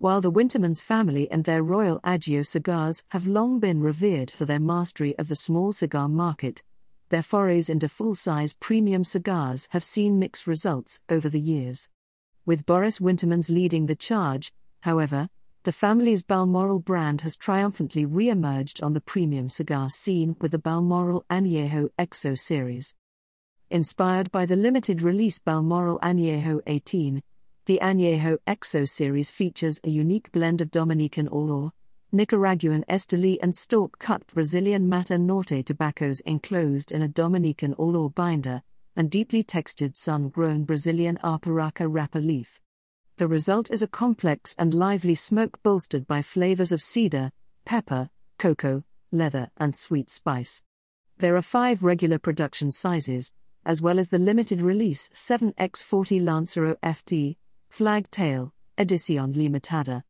While the Wintermans family and their Royal Agio cigars have long been revered for their mastery of the small cigar market, their forays into full size premium cigars have seen mixed results over the years. With Boris Wintermans leading the charge, however, the family's Balmoral brand has triumphantly re emerged on the premium cigar scene with the Balmoral Añejo XO series. Inspired by the limited release Balmoral Añejo 18, the Añejo XO series features a unique blend of Dominican Olor, Nicaraguan Esteli, and stalk cut Brazilian Mata Norte tobaccos enclosed in a Dominican Olor binder, and deeply textured sun grown Brazilian Arapiraca wrapper leaf. The result is a complex and lively smoke bolstered by flavors of cedar, pepper, cocoa, leather, and sweet spice. There are five regular production sizes, as well as the limited release 7x40 Lancero FT, Flag Tail, Edición Limitada,